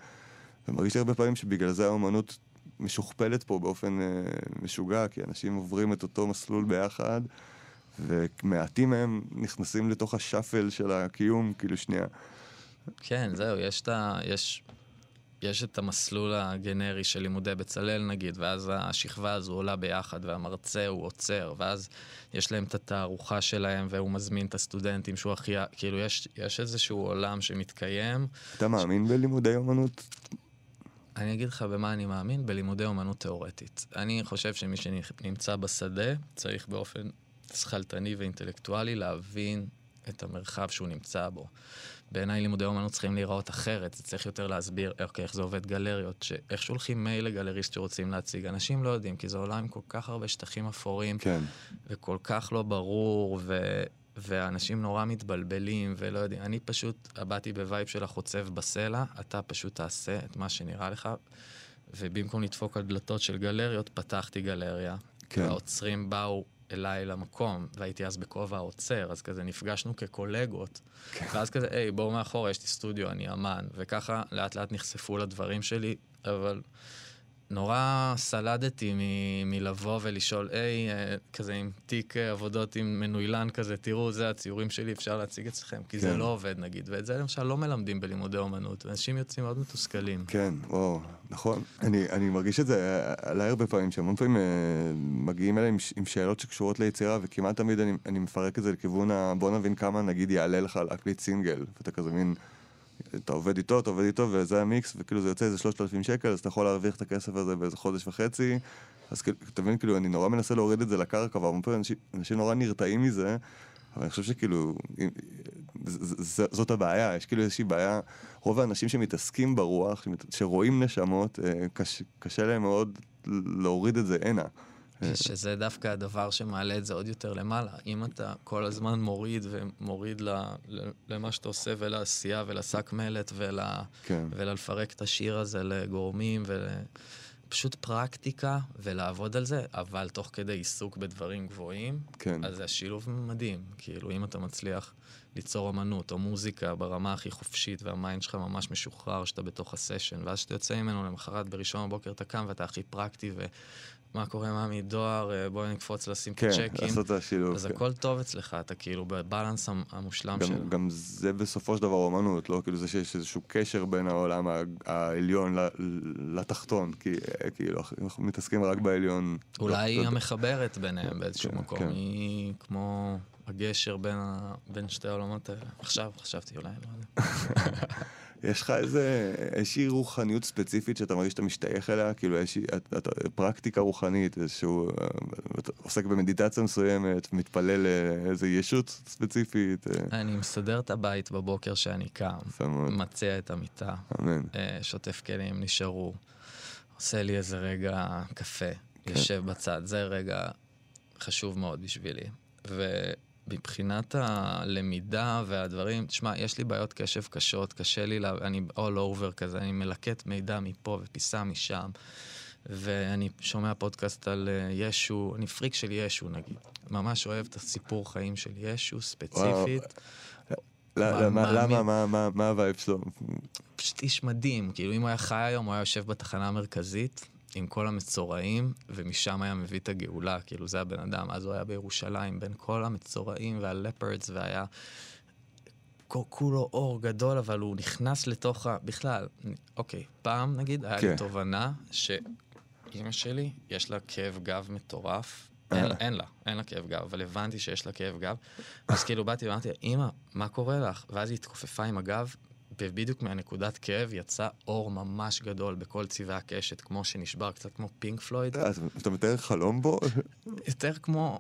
ומרגיש לי הרבה פעמים שבגלל זה האומנות משוכפלת פה באופן אה, משוגע, כי אנשים עוברים את אותו מסלול ביחד, ומעטים מהם נכנסים לתוך השאפל של הקיום, כאילו שנייה. כן, זהו, יש את ה... יש... יש את המסלול הגנרי של לימודי בצלאל נגיד, ואז השכבה הזו עולה ביחד, והמרצה הוא עוצר, ואז יש להם את התערוכה שלהם, והוא מזמין את הסטודנטים שהוא הכי... כאילו, יש, יש איזשהו עולם שמתקיים. אתה מאמין ש... בלימודי אומנות? אני אגיד לך במה אני מאמין, בלימודי אומנות תיאורטית. אני חושב שמי שנמצא בשדה צריך באופן שכלתני ואינטלקטואלי להבין את המרחב שהוא נמצא בו. בעיניי לימודי אומנות צריכים להיראות אחרת, זה צריך יותר להסביר אוקיי, איך זה עובד גלריות, ש... איך שולחים מייל לגלריסט שרוצים להציג. אנשים לא יודעים, כי זה עולם עם כל כך הרבה שטחים אפורים, כן. וכל כך לא ברור, ו... ואנשים נורא מתבלבלים ולא יודעים. אני פשוט באתי ב vibe של החוצב בסלע, אתה פשוט תעשה את מה שנראה לך, ובמקום לדפוק על דלתות של גלריות, פתחתי גלריה. כן. והאוצרים באו אליי למקום, והייתי אז בכובע האוצר, אז כזה נפגשנו כקולגות, כן. ואז כזה, היי, בואו מאחורה, יש לי סטודיו, אני אמן, וככה לאט לאט נחשפו לדברים שלי, אבל נורא סלדתי מ- מלבוא ולשאול, היי, אה, כזה עם תיק אה, עבודות עם מנוילן כזה, תראו, זה הציורים שלי, אפשר להציג אצלכם, כי כן. זה לא עובד נגיד, ואת זה למשל לא מלמדים בלימודי אומנות, ואנשים יוצאים מאוד מתוסכלים. כן, וואו, נכון. אני, אני מרגיש את זה עליי הרבה פעמים, שהמון פעמים אה, מגיעים אליי עם, עם שאלות שקשורות ליצירה, וכמעט תמיד אני, אני מפרק את זה לכיוון ה... בוא נבין כמה נגיד יעלה לך להקליט סינגל, ואתה כזה מין... אתה עובד איתו, אתה עובד איתו, וזה המיקס, וכאילו זה יוצא איזה 3,000 שקל, אז אתה יכול להרוויח את הכסף הזה באיזה חודש וחצי. אז כאילו, אתה מבין, כאילו, אני נורא מנסה להוריד את זה לקרקע, והרבה פעמים אנשים, אנשים נורא נרתעים מזה, אבל אני חושב שכאילו, זאת הבעיה, יש כאילו איזושהי בעיה, רוב האנשים שמתעסקים ברוח, שרואים נשמות, אה, קשה, קשה להם מאוד להוריד את זה הנה. שזה דווקא הדבר שמעלה את זה עוד יותר למעלה. אם אתה כל הזמן מוריד ומוריד למה שאתה עושה ולעשייה ולשק מלט ול... כן. ולפרק את השיר הזה לגורמים ול... פשוט פרקטיקה ולעבוד על זה, אבל תוך כדי עיסוק בדברים גבוהים, כן. אז זה השילוב מדהים. כאילו, אם אתה מצליח ליצור אמנות או מוזיקה ברמה הכי חופשית והמיינד שלך ממש משוחרר, שאתה בתוך הסשן, ואז כשאתה יוצא ממנו למחרת בראשון בבוקר אתה קם ואתה הכי פרקטי ו... מה קורה, מה מדואר, אה, בואי נקפוץ לשים את הצ'קים. כן, לעשות את השילוב. אז כן. הכל טוב אצלך, אתה כאילו בבלנס המושלם שלו. גם זה בסופו של דבר אומנות, לא? כאילו זה שיש איזשהו קשר בין העולם העליון לתחתון, כי אה, כאילו אנחנו מתעסקים רק בעליון. אולי היא המחברת ביניהם באיזשהו כן, מקום, כן. היא כמו הגשר בין שתי העולמות האלה. עכשיו חשבתי אולי, לא יודע. יש לך איזה, איזושהי רוחניות ספציפית שאתה מרגיש שאתה משתייך אליה? כאילו איזושהי פרקטיקה רוחנית, איזשהו, אתה עוסק במדיטציה מסוימת, מתפלל לאיזה ישות ספציפית? אה? אני מסדר את הבית בבוקר שאני קם, מציע את המיטה, אמן. אה, שוטף כלים, נשארו, עושה לי איזה רגע קפה, כן. יושב בצד, זה רגע חשוב מאוד בשבילי. ו... מבחינת הלמידה והדברים, תשמע, יש לי בעיות קשב קשות, קשה לי, לה, אני all over כזה, אני מלקט מידע מפה ופיסה משם, ואני שומע פודקאסט על uh, ישו, אני פריק של ישו נגיד, ממש אוהב את הסיפור חיים של ישו ספציפית. למה? מה ה vibe שלו? פשוט איש מדהים, כאילו אם הוא היה חי היום, הוא היה יושב בתחנה המרכזית, עם כל המצורעים, ומשם היה מביא את הגאולה, כאילו זה הבן אדם. אז הוא היה בירושלים בין כל המצורעים וה lepers, והיה כולו אור גדול, אבל הוא נכנס לתוך ה... בכלל, אוקיי, פעם נגיד, היה כן. לי תובנה שאימא שלי, יש לה כאב גב מטורף. אין, אין לה, אין לה כאב גב, אבל הבנתי שיש לה כאב גב. אז כאילו באתי ואמרתי, אמא, מה קורה לך? ואז היא התכופפה עם הגב, ובדיוק מהנקודת כאב יצא אור ממש גדול בכל צבעי הקשת, כמו שנשבר, קצת כמו פינק פלויד. אה, אתה מתאר חלום בו? יותר כמו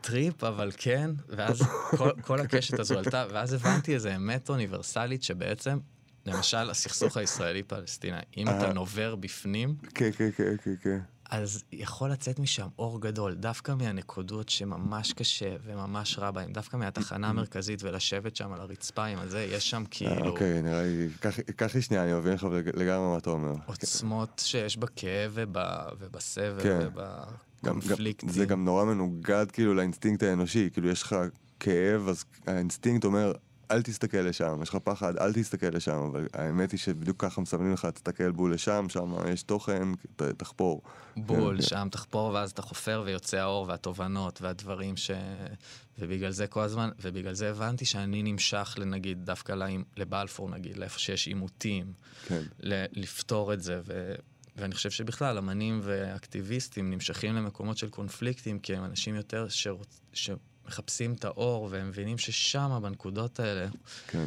טריפ, אבל כן, ואז כל, כל הקשת הזו עלתה, ואז הבנתי איזה אמת אוניברסלית שבעצם, למשל, הסכסוך הישראלי-פלסטיני, אם אתה נובר בפנים, כן, כן, כן, כן, כן. אז יכול לצאת משם אור גדול, דווקא מהנקודות שממש קשה וממש רע בהן, דווקא מהתחנה המרכזית ולשבת שם על הרצפה עם הזה, יש שם כאילו... אוקיי, נראה לי, קח- לי שנייה, אני מבין לך לגמרי מה אתה אומר. עוצמות שיש בכאב וב, ובסבל כן. ובקונפליקטים. זה גם נורא מנוגד כאילו לאינסטינקט האנושי, כאילו יש לך כאב, אז האינסטינקט אומר, אל תסתכל לשם, יש לך פחד, אל תסתכל לשם, אבל האמת היא שבדיוק ככה מסמנים לך, תסתכל בול לשם, שם יש תוכן, ת- תחפור. בול, כן, שם תחפור ואז אתה חופר ויוצא האור והתובנות והדברים ש... ובגלל זה כל הזמן, ובגלל זה הבנתי שאני נמשך לנגיד דווקא לבלפור נגיד, לאיפה שיש עימותים, כן, לפתור את זה, ו... ואני חושב שבכלל אמנים ואקטיביסטים נמשכים למקומות של קונפליקטים, כי הם אנשים יותר שרוצ... שמחפשים את האור, והם מבינים ששם, בנקודות האלה, כן,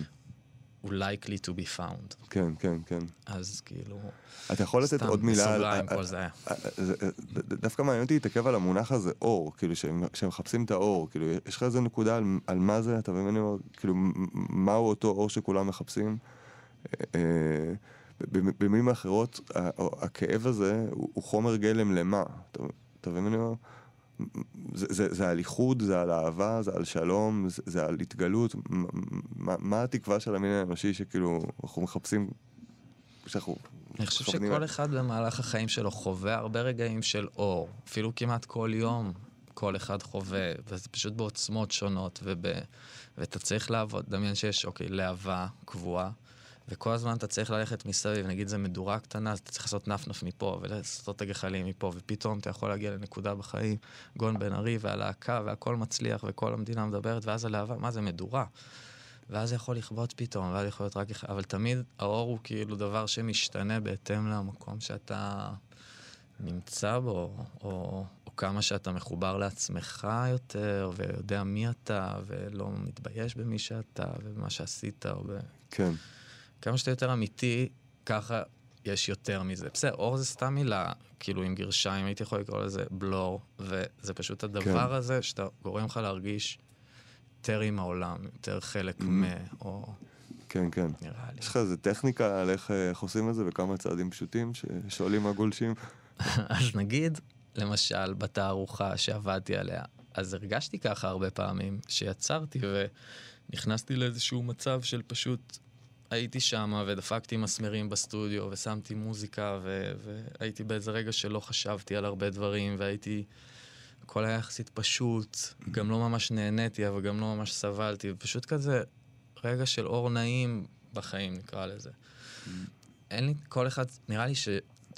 הוא likely to be found. כן, כן, כן. אז כאילו, אתה יכול לתת סתם עוד מילה על... בסוגריים על- כל זה היה. זה- ד- ד- דווקא מעניין אותי להתעכב על המונח הזה, אור, כאילו, שהם שהם מחפשים את האור, כאילו, יש לך איזה נקודה על, על מה זה, אתה מבין, כאילו, מהו אותו אור שכולם מחפשים? אה, במ- במילים אחרות, הכאב הזה הוא, חומר גלם למה? אתה מבין, מה אני אומר? זה, זה, זה על איחוד, זה על אהבה, זה על שלום, זה, זה על התגלות. מה, מה, התקווה של המין האנושי שכאילו אנחנו מחפשים, שאנחנו... אני חושב שכל ל- אחד במהלך החיים שלו חווה הרבה רגעים של אור, אפילו כמעט כל יום כל אחד חווה, וזה פשוט בעוצמות שונות, וב... ואתה צריך לעבוד, דמיין שיש, אוקיי, להבה קבועה, וכל הזמן אתה צריך ללכת מסביב, נגיד זה מדורה קטנה, אז אתה צריך לעשות נפנף מפה, ולעשות את הגחלים מפה, ופתאום אתה יכול להגיע לנקודה בחיים, גון בן ארי והלהקה, והכל מצליח, וכל המדינה מדברת, ואז הלהבה, מה זה מדורה? ואז זה יכול לכבות פתאום, ואז יכול להיות רק אבל תמיד האור הוא כאילו דבר שמשתנה בהתאם למקום שאתה נמצא בו, או, או כמה שאתה מחובר לעצמך יותר, ויודע מי אתה, ולא מתבייש במי שאתה, ובמה שעשית, או ב... כן, כמה שאתה יותר אמיתי, ככה יש יותר מזה. בסדר, אור זה סתם מילה, כאילו עם גרשיים, הייתי יכול לקרוא לזה בלור, וזה פשוט הדבר כן. הזה שאתה גורם לך להרגיש יותר עם העולם, יותר חלק Mhm. מ... או כן, כן. נראה לי. יש לך איזה טכניקה על איך, אה, איך עושים את זה וכמה צעדים פשוטים ששואלים הגולשים? אז נגיד, למשל, בתערוכה שעבדתי עליה, אז הרגשתי ככה הרבה פעמים, שיצרתי ונכנסתי לאיזשהו מצב של פשוט הייתי שם ודפקתי מסמרים בסטודיו ושמתי מוזיקה ו- והייתי באיזה רגע שלא חשבתי על הרבה דברים והייתי... הכל היה יחסית פשוט, גם לא ממש נהניתי, אבל גם לא ממש סבלתי, ופשוט כזה רגע של אור נעים בחיים, נקרא לזה. אין לי, כל אחד, נראה לי ש,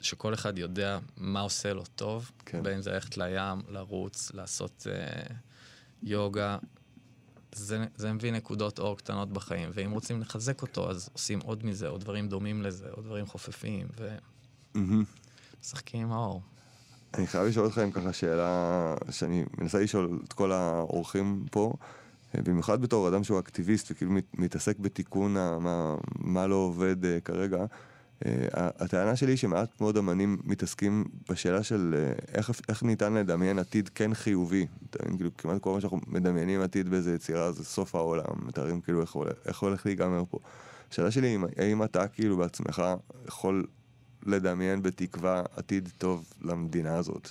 שכל אחד יודע מה עושה לו טוב, כן. כן. בין אם זה ללכת לים, לרוץ, לעשות אה, יוגה. זה, זה מביא נקודות אור קטנות בחיים, ואם רוצים לחזק אותו, אז עושים עוד מזה, או דברים דומים לזה, או דברים חופפים. ומשחקים עם האור. אני חייב לשאול אתכם ככה שאלה שאני מנסה לשאול את כל האורחים פה, אה, במיוחד בתור אדם שהוא אקטיביסט וכאילו מת- מתעסק בתיקון מה, מה לא עובד אה, כרגע. אה, הטענה שלי היא שמעט מאוד אמנים מתעסקים בשאלה של אה, איך, איך ניתן לדמיין עתיד כן חיובי. כאילו כמעט כל מה שאנחנו מדמיינים עתיד באיזה יצירה זה סוף העולם, מתארים כאילו איך, הולך- איך הולך להיגמר פה. השאלה שלי היא האם אתה כאילו בעצמך יכול לדמיין בתקווה עתיד טוב למדינה הזאת.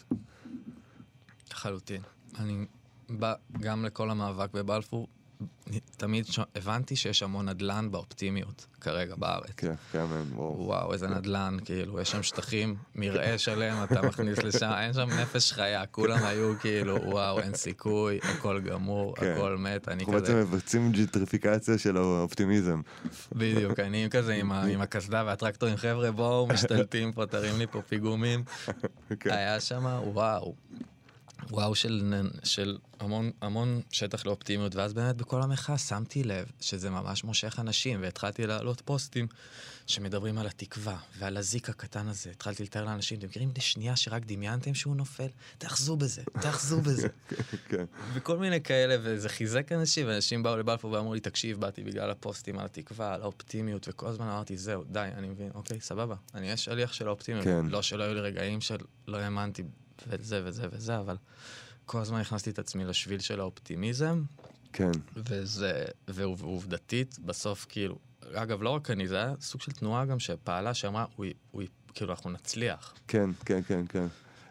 לחלוטין. אני בא גם לכל המאבק בבלפור, תמיד ש... הבנתי שיש המון נדל"ן באופטימיות כרגע בארץ. כן, כן, וואו. וואו, איזה נדל"ן, כאילו, יש שם שטחים, מרעה שלם, אתה מכניס לשם, אין שם נפש חיה, כולם היו כאילו, וואו, אין סיכוי, הכל גמור, כן. הכל מת, אני אנחנו בעצם כזה, מבצעים ג'יטריפיקציה של האופטימיזם. בדיוק, אני כזה עם ה- עם הקסדה והטרקטורים, חבר'ה, בואו, משתלטים פה, תרים לי פה פיגומים. כן. היה שם, וואו. וואו של, של המון, המון שטח לאופטימיות, ואז באמת בכל המחאה שמתי לב שזה ממש מושך אנשים, והתחלתי להעלות פוסטים שמדברים על התקווה ועל הזיק הקטן הזה. התחלתי לתאר לאנשים, אתם מכירים לשנייה שרק דמיינתם שהוא נופל? תאחזו בזה, תאחזו בזה. כן, וכל מיני כאלה, וזה חיזק אנשים, ואנשים באו לבלפור ואמרו לי, תקשיב, באתי בגלל הפוסטים על התקווה, על האופטימיות, וכל הזמן אמרתי, זהו, די, אני מבין, אוקיי, סבבה, אני אהיה שליח של האופטימיות. כן. לא שלא היו לי רגעים של לא האמנתי וזה וזה וזה, אבל כל הזמן הכנסתי את עצמי לשביל של האופטימיזם, כן, וזה, ועובדתית, בסוף כאילו, אגב, לא רק אני, זה היה סוג של תנועה גם שפעלה, שאמרה, "הוא- הוא- כאילו, אנחנו נצליח. כן, כן, כן, כן.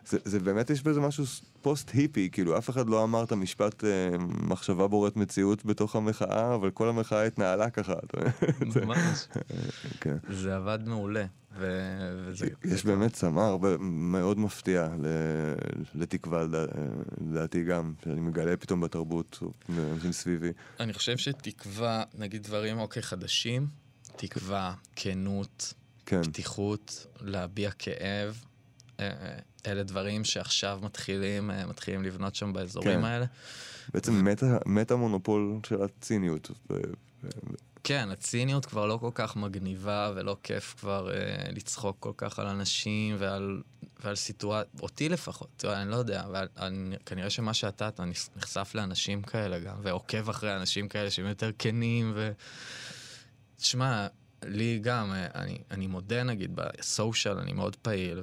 זה, זה באמת יש בזה משהו פוסט היפי, כאילו אף אחד לא אמר את המשפט אה, מחשבה בוראת מציאות בתוך המחאה, אבל כל המחאה התנהלה ככה. ממש. כן. זה עבד מעולה. ו- וזה... יש באמת צמא מאוד מפתיע לתקווה, לדע- לדעתי גם, שאני מגלה פתאום בתרבות, מאנשים סביבי. אני חושב שתקווה, נגיד דברים, אוקיי, חדשים, תקווה, כנות, כן, פתיחות, להביע כאב, אה, אה, אלה דברים שעכשיו מתחילים, אה, מתחילים לבנות שם באזורים כן. האלה. בעצם מטה מונופול של הציניות. כן, הציניות כבר לא כל כך מגניבה ולא כיף כבר אה, לצחוק כל כך על אנשים ועל, ועל סיטואציה, אותי לפחות, תראה, אני לא יודע, אבל אני, כנראה שמה שאתה, אתה נחשף לאנשים כאלה גם, ועוקב אחרי אנשים כאלה שהם יותר כנים ו... תשמע, לי גם, אה, אני, אני מודה נגיד בסושיאל, אני מאוד פעיל,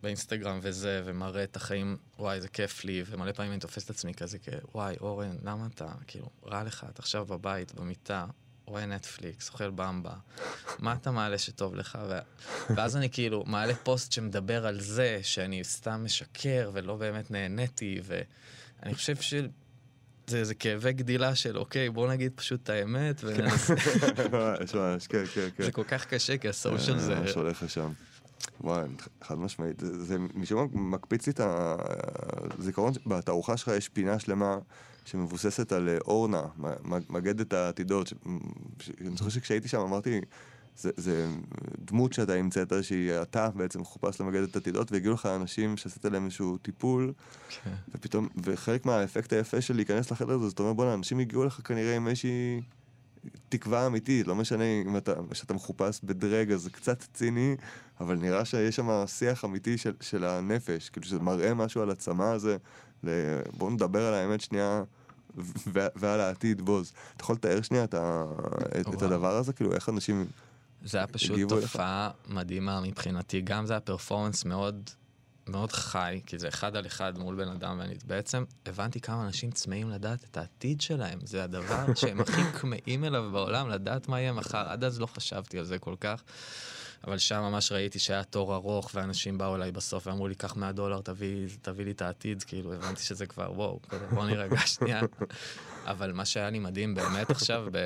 ובאינסטגרם וזה, ומראה את החיים, וואי, זה כיף לי, ומלא פעמים אני תופס את עצמי כזה, כ- וואי, אורן, למה אתה, כאילו, רע לך, אתה עכשיו בבית, במיטה, רואה נטפליקס, אוכל במבה, מה אתה מעלה שטוב לך? ו... ואז אני כאילו מעלה פוסט שמדבר על זה, שאני סתם משקר ולא באמת נהניתי, ואני חושב ש... זה איזה כאבי גדילה של אוקיי, בוא נגיד פשוט את האמת, וננסה. ממש, ממש, כן, כן, כן. זה כל כך קשה, כי הסושיאל זה... ממש הולך לשם. וואי, חד משמעית. זה, זה משום מה מקפיץ לי את הזיכרון, בתערוכה שלך יש פינה שלמה שמבוססת על אה, אורנה, מגדת העתידות. אני זוכר שכשהייתי שם אמרתי, זה, זה דמות שאתה המצאת, שהיא אתה בעצם חופש למגדת עתידות, והגיעו לך אנשים שעשית להם איזשהו טיפול, כן. ופתאום, וחלק מהאפקט היפה של להיכנס לחדר הזה, זאת אומרת, בוא'נה, אנשים הגיעו לך כנראה עם איזושהי תקווה אמיתית, לא משנה אם אתה, שאתה מחופש בדרג, אז זה קצת ציני, אבל נראה שיש שם שיח אמיתי של, של הנפש, כאילו שזה מראה משהו על הצמא הזה, ל... בואו נדבר על האמת שנייה. ועל העתיד בוז. אתה יכול לתאר שנייה את, ה- את, את. הדבר הזה? כאילו, איך אנשים... זה היה פשוט? תופעה מדהימה מבחינתי. גם זה היה פרפורמנס מאוד, מאוד חי, כי זה אחד על אחד מול בן אדם, ואני בעצם הבנתי כמה אנשים צמאים לדעת את העתיד שלהם. זה הדבר שהם הכי כמהים אליו בעולם, לדעת מה יהיה מחר. עד אז לא חשבתי על זה כל כך. אבל שם ממש ראיתי שהיה תור ארוך, ואנשים באו אליי בסוף ואמרו לי, קח 100 דולר, תביא, תביא לי את העתיד, כאילו, הבנתי שזה כבר, וואו, בוא נירגע שנייה. אבל מה שהיה לי מדהים באמת עכשיו, ב...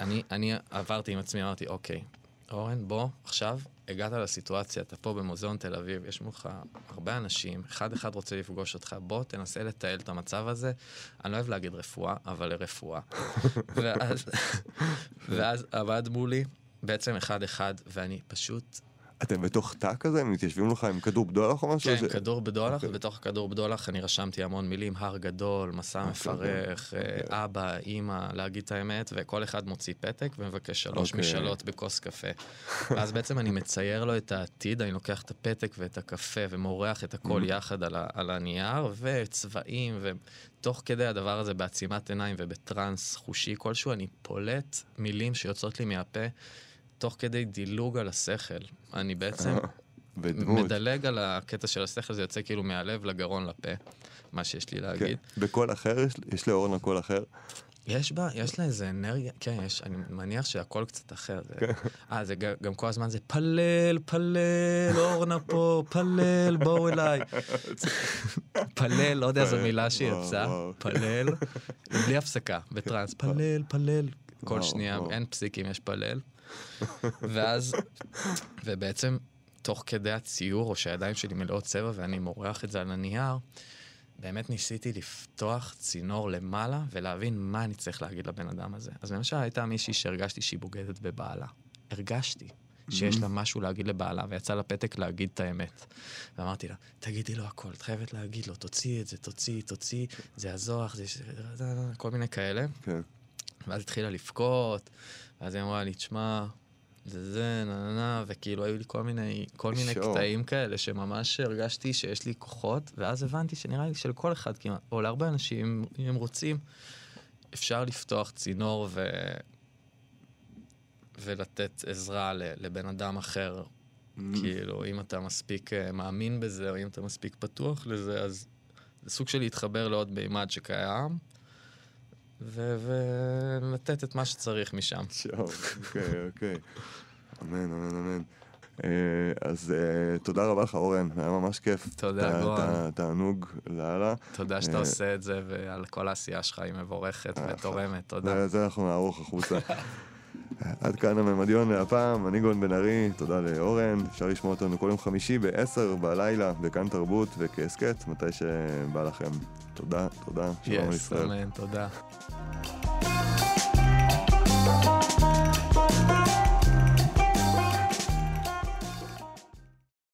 אני, אני עברתי עם עצמי, אמרתי, אוקיי, אורן, בוא, עכשיו הגעת לסיטואציה, אתה פה במוזיאון תל אביב, יש מולך הרבה אנשים, אחד אחד רוצה לפגוש אותך, בוא תנסה לתעל את המצב הזה. אני לא אוהב להגיד רפואה, אבל לרפואה. ואז, ואז עבד מולי, בעצם אחד אחד, ואני פשוט אתם בתוך תא כזה? הם מתיישבים לך עם כדור בדולח או משהו? כן, ש- כדור בדולח, אוקיי. ובתוך הכדור בדולח אני רשמתי המון מילים, הר גדול, מסע מפרך, אה, אבא, אימא, להגיד את האמת, וכל אחד מוציא פתק ומבקש שלוש אוקיי. משאלות בכוס קפה. ואז בעצם אני מצייר לו את העתיד, אני לוקח את הפתק ואת הקפה ומורח את הכל יחד על, ה- על הנייר, וצבעים, ותוך כדי הדבר הזה בעצימת עיניים ובטראנס חושי כלשהו, אני פולט מילים שיוצאות לי מהפה. תוך כדי דילוג על השכל. אני בעצם בדמות. מדלג על הקטע של השכל, זה יוצא כאילו מהלב לגרון לפה, מה שיש לי כן. להגיד. בקול אחר? יש- יש לאורנה קול אחר? יש בה, יש לה איזה אנרגיה, כן, יש, אני מניח שהכל קצת אחר. כן. זה- אה, זה ג- גם כל הזמן זה פלל, פלל, אורנה פה, פלל, בואו אליי. פלל, לא יודע איזו מילה שהיא יצאה. פלל, בלי הפסקה, בטראנס, פלל, פלל. כל שנייה. אין פסיקים, יש פלל. ואז, ובעצם, תוך כדי הציור, או שהידיים שלי מלאות צבע ואני מורח את זה על הנייר, באמת ניסיתי לפתוח צינור למעלה ולהבין מה אני צריך להגיד לבן אדם הזה. אז למשל הייתה מישהי שהרגשתי שהיא בוגדת בבעלה. הרגשתי שיש לה משהו להגיד לבעלה, ויצא לה פתק להגיד את האמת. ואמרתי לה, תגידי לו הכל, את חייבת להגיד לו, תוציאי את זה, תוציאי, תוציאי, זה הזוח, זה... כל מיני כאלה. כן. ואז התחילה לבכות, ואז היא אמרה לי, תשמע, זה זה, נה נה נה, וכאילו היו לי כל מיני, כל מיני. קטעים כאלה שממש הרגשתי שיש לי כוחות, ואז הבנתי שנראה לי שלכל אחד כמעט, או להרבה אנשים, אם הם רוצים, אפשר לפתוח צינור ו... ולתת עזרה לבן אדם אחר. כאילו, אם אתה מספיק אה, מאמין בזה, או אם אתה מספיק פתוח לזה, אז זה סוג של להתחבר לעוד מימד שקיים, ולתת את מה שצריך משם. אוקיי, אוקיי. אמן, אמן, אמן. אה, אז אה, תודה רבה לך, אורן, היה ממש כיף. תודה, גורן. תענוג לאללה. תודה שאתה אה, עושה את זה, ועל כל העשייה שלך היא מבורכת ותורמת, תודה. זה אנחנו נערוך החוצה. עד כאן הממדיון להפעם, אני גון בן ארי, תודה לאורן, אפשר לשמוע אותנו כל יום חמישי ב-10 בלילה, בכאן תרבות וכהסכת, מתי שבא לכם. תודה, תודה, שלום על יס, ישראל. אמן, תודה.